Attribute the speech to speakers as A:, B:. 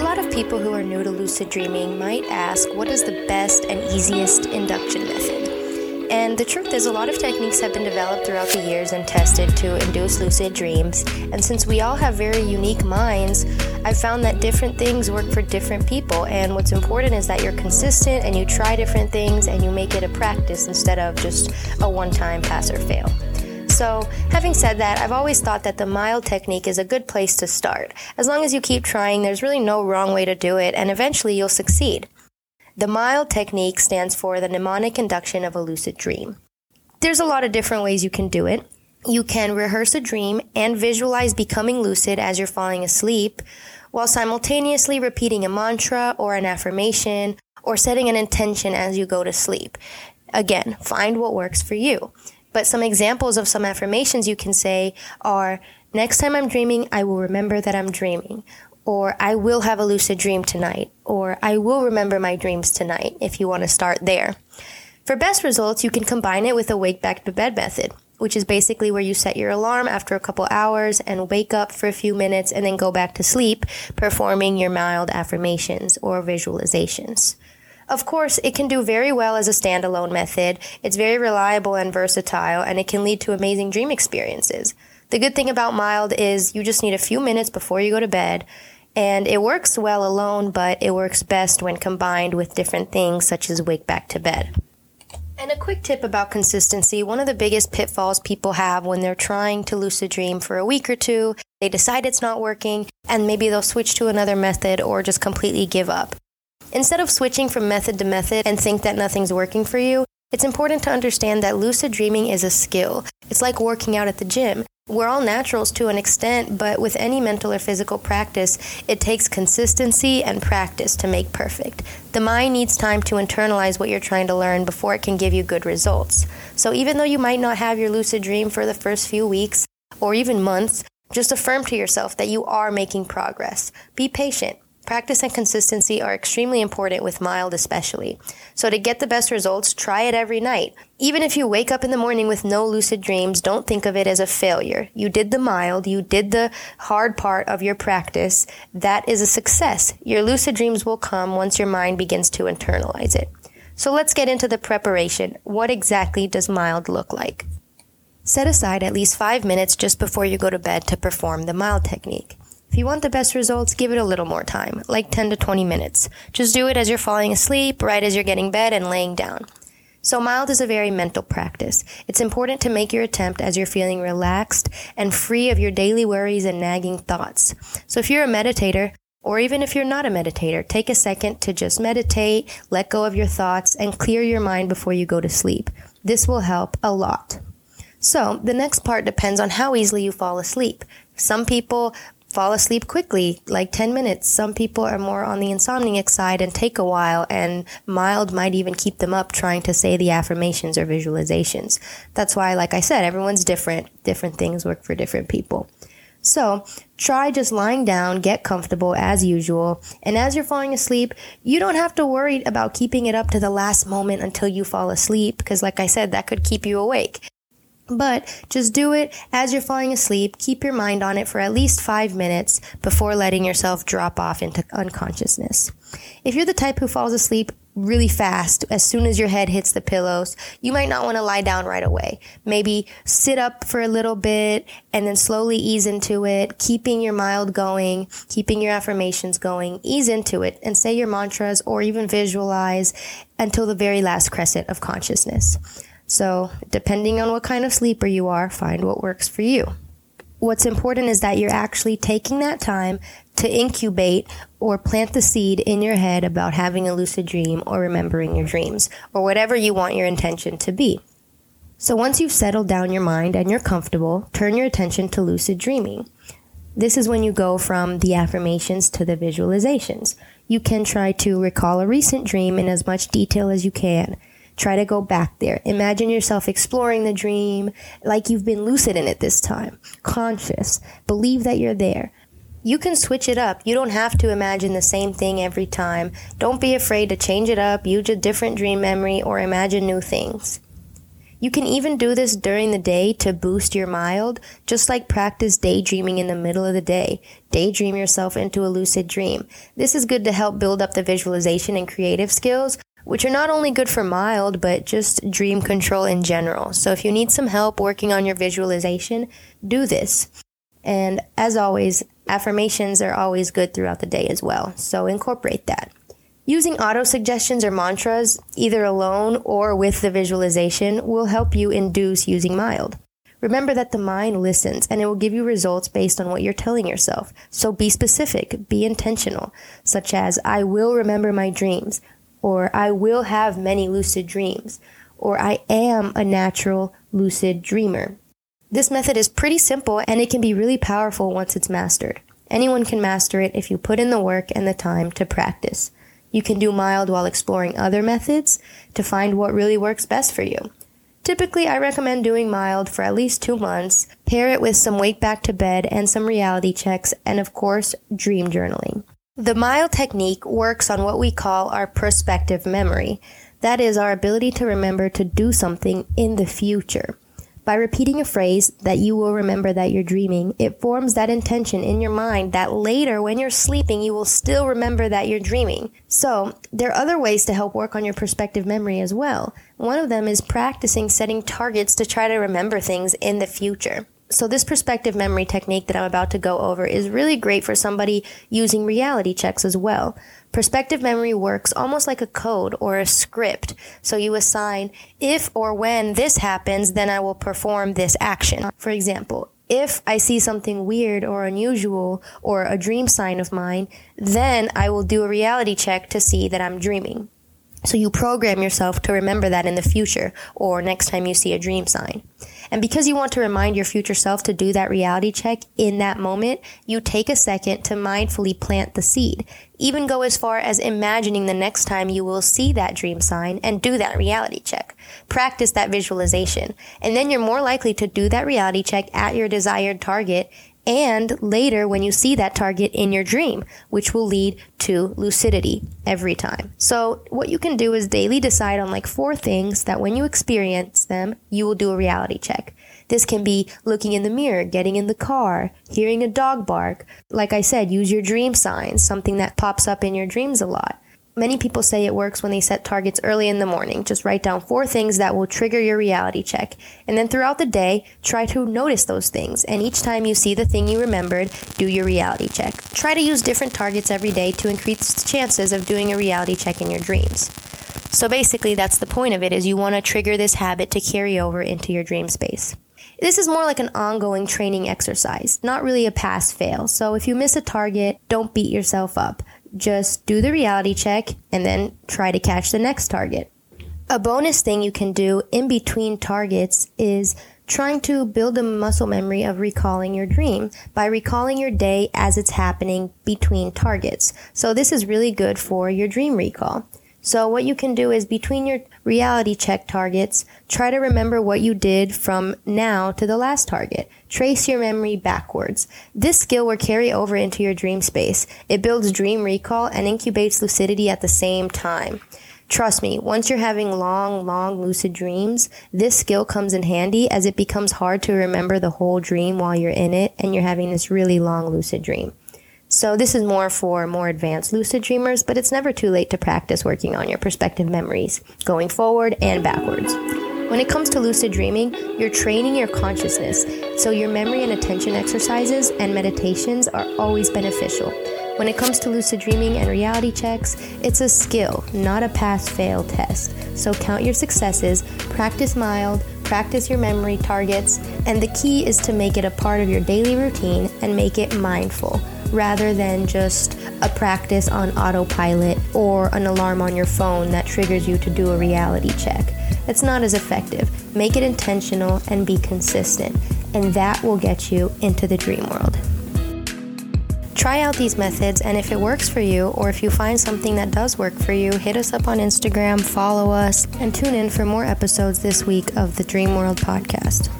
A: A lot of people who are new to lucid dreaming might ask what is the best and easiest induction method? And the truth is, a lot of techniques have been developed throughout the years and tested to induce lucid dreams. And since we all have very unique minds, I've found that different things work for different people. And what's important is that you're consistent and you try different things and you make it a practice instead of just a one time pass or fail. So, having said that, I've always thought that the mild technique is a good place to start. As long as you keep trying, there's really no wrong way to do it, and eventually you'll succeed. The mild technique stands for the mnemonic induction of a lucid dream. There's a lot of different ways you can do it. You can rehearse a dream and visualize becoming lucid as you're falling asleep while simultaneously repeating a mantra or an affirmation or setting an intention as you go to sleep. Again, find what works for you. But some examples of some affirmations you can say are, next time I'm dreaming, I will remember that I'm dreaming or I will have a lucid dream tonight, or I will remember my dreams tonight, if you want to start there. For best results, you can combine it with a wake back to bed method, which is basically where you set your alarm after a couple hours and wake up for a few minutes and then go back to sleep, performing your mild affirmations or visualizations. Of course, it can do very well as a standalone method. It's very reliable and versatile, and it can lead to amazing dream experiences. The good thing about mild is you just need a few minutes before you go to bed. And it works well alone, but it works best when combined with different things such as wake back to bed. And a quick tip about consistency one of the biggest pitfalls people have when they're trying to lucid dream for a week or two, they decide it's not working, and maybe they'll switch to another method or just completely give up. Instead of switching from method to method and think that nothing's working for you, it's important to understand that lucid dreaming is a skill. It's like working out at the gym. We're all naturals to an extent, but with any mental or physical practice, it takes consistency and practice to make perfect. The mind needs time to internalize what you're trying to learn before it can give you good results. So even though you might not have your lucid dream for the first few weeks or even months, just affirm to yourself that you are making progress. Be patient. Practice and consistency are extremely important with mild especially. So to get the best results, try it every night. Even if you wake up in the morning with no lucid dreams, don't think of it as a failure. You did the mild, you did the hard part of your practice. That is a success. Your lucid dreams will come once your mind begins to internalize it. So let's get into the preparation. What exactly does mild look like? Set aside at least five minutes just before you go to bed to perform the mild technique. If you want the best results, give it a little more time, like 10 to 20 minutes. Just do it as you're falling asleep, right as you're getting bed and laying down. So mild is a very mental practice. It's important to make your attempt as you're feeling relaxed and free of your daily worries and nagging thoughts. So if you're a meditator, or even if you're not a meditator, take a second to just meditate, let go of your thoughts, and clear your mind before you go to sleep. This will help a lot. So, the next part depends on how easily you fall asleep. Some people fall asleep quickly, like 10 minutes. Some people are more on the insomniac side and take a while, and mild might even keep them up trying to say the affirmations or visualizations. That's why, like I said, everyone's different. Different things work for different people. So, try just lying down, get comfortable as usual, and as you're falling asleep, you don't have to worry about keeping it up to the last moment until you fall asleep, because like I said, that could keep you awake. But just do it as you're falling asleep. Keep your mind on it for at least five minutes before letting yourself drop off into unconsciousness. If you're the type who falls asleep really fast as soon as your head hits the pillows, you might not want to lie down right away. Maybe sit up for a little bit and then slowly ease into it, keeping your mild going, keeping your affirmations going, ease into it and say your mantras or even visualize until the very last crescent of consciousness. So, depending on what kind of sleeper you are, find what works for you. What's important is that you're actually taking that time to incubate or plant the seed in your head about having a lucid dream or remembering your dreams or whatever you want your intention to be. So once you've settled down your mind and you're comfortable, turn your attention to lucid dreaming. This is when you go from the affirmations to the visualizations. You can try to recall a recent dream in as much detail as you can. Try to go back there. Imagine yourself exploring the dream like you've been lucid in it this time. Conscious. Believe that you're there. You can switch it up. You don't have to imagine the same thing every time. Don't be afraid to change it up, use a different dream memory, or imagine new things. You can even do this during the day to boost your mild, just like practice daydreaming in the middle of the day. Daydream yourself into a lucid dream. This is good to help build up the visualization and creative skills, which are not only good for mild, but just dream control in general. So if you need some help working on your visualization, do this. And as always, affirmations are always good throughout the day as well. So incorporate that. Using auto suggestions or mantras, either alone or with the visualization, will help you induce using mild. Remember that the mind listens and it will give you results based on what you're telling yourself. So be specific, be intentional, such as, I will remember my dreams, or I will have many lucid dreams, or I am a natural lucid dreamer. This method is pretty simple and it can be really powerful once it's mastered. Anyone can master it if you put in the work and the time to practice. You can do mild while exploring other methods to find what really works best for you. Typically, I recommend doing mild for at least two months, pair it with some wake back to bed and some reality checks, and of course, dream journaling. The mild technique works on what we call our prospective memory. That is our ability to remember to do something in the future. By repeating a phrase that you will remember that you're dreaming, it forms that intention in your mind that later when you're sleeping, you will still remember that you're dreaming. So, there are other ways to help work on your prospective memory as well. One of them is practicing setting targets to try to remember things in the future. So this prospective memory technique that I'm about to go over is really great for somebody using reality checks as well. Prospective memory works almost like a code or a script. So you assign, if or when this happens, then I will perform this action. For example, if I see something weird or unusual or a dream sign of mine, then I will do a reality check to see that I'm dreaming. So you program yourself to remember that in the future or next time you see a dream sign. And because you want to remind your future self to do that reality check in that moment, you take a second to mindfully plant the seed. Even go as far as imagining the next time you will see that dream sign and do that reality check. Practice that visualization. And then you're more likely to do that reality check at your desired target and later when you see that target in your dream, which will lead to lucidity every time. So, what you can do is daily decide on like four things that when you experience them, you will do a reality check. This can be looking in the mirror, getting in the car, hearing a dog bark. Like I said, use your dream signs, something that pops up in your dreams a lot. Many people say it works when they set targets early in the morning. Just write down four things that will trigger your reality check. And then throughout the day, try to notice those things. And each time you see the thing you remembered, do your reality check. Try to use different targets every day to increase the chances of doing a reality check in your dreams. So basically, that's the point of it is you want to trigger this habit to carry over into your dream space. This is more like an ongoing training exercise, not really a pass fail. So if you miss a target, don't beat yourself up just do the reality check and then try to catch the next target. A bonus thing you can do in between targets is trying to build a muscle memory of recalling your dream by recalling your day as it's happening between targets. So this is really good for your dream recall. So what you can do is between your reality check targets, try to remember what you did from now to the last target. Trace your memory backwards. This skill will carry over into your dream space. It builds dream recall and incubates lucidity at the same time. Trust me, once you're having long, long lucid dreams, this skill comes in handy as it becomes hard to remember the whole dream while you're in it and you're having this really long lucid dream. So this is more for more advanced lucid dreamers, but it's never too late to practice working on your prospective memories, going forward and backwards. When it comes to lucid dreaming, you're training your consciousness, so your memory and attention exercises and meditations are always beneficial. When it comes to lucid dreaming and reality checks, it's a skill, not a pass fail test. So count your successes, practice mild, practice your memory targets, and the key is to make it a part of your daily routine and make it mindful rather than just a practice on autopilot or an alarm on your phone that triggers you to do a reality check. It's not as effective. Make it intentional and be consistent, and that will get you into the dream world. Try out these methods, and if it works for you, or if you find something that does work for you, hit us up on Instagram, follow us, and tune in for more episodes this week of the Dream World podcast.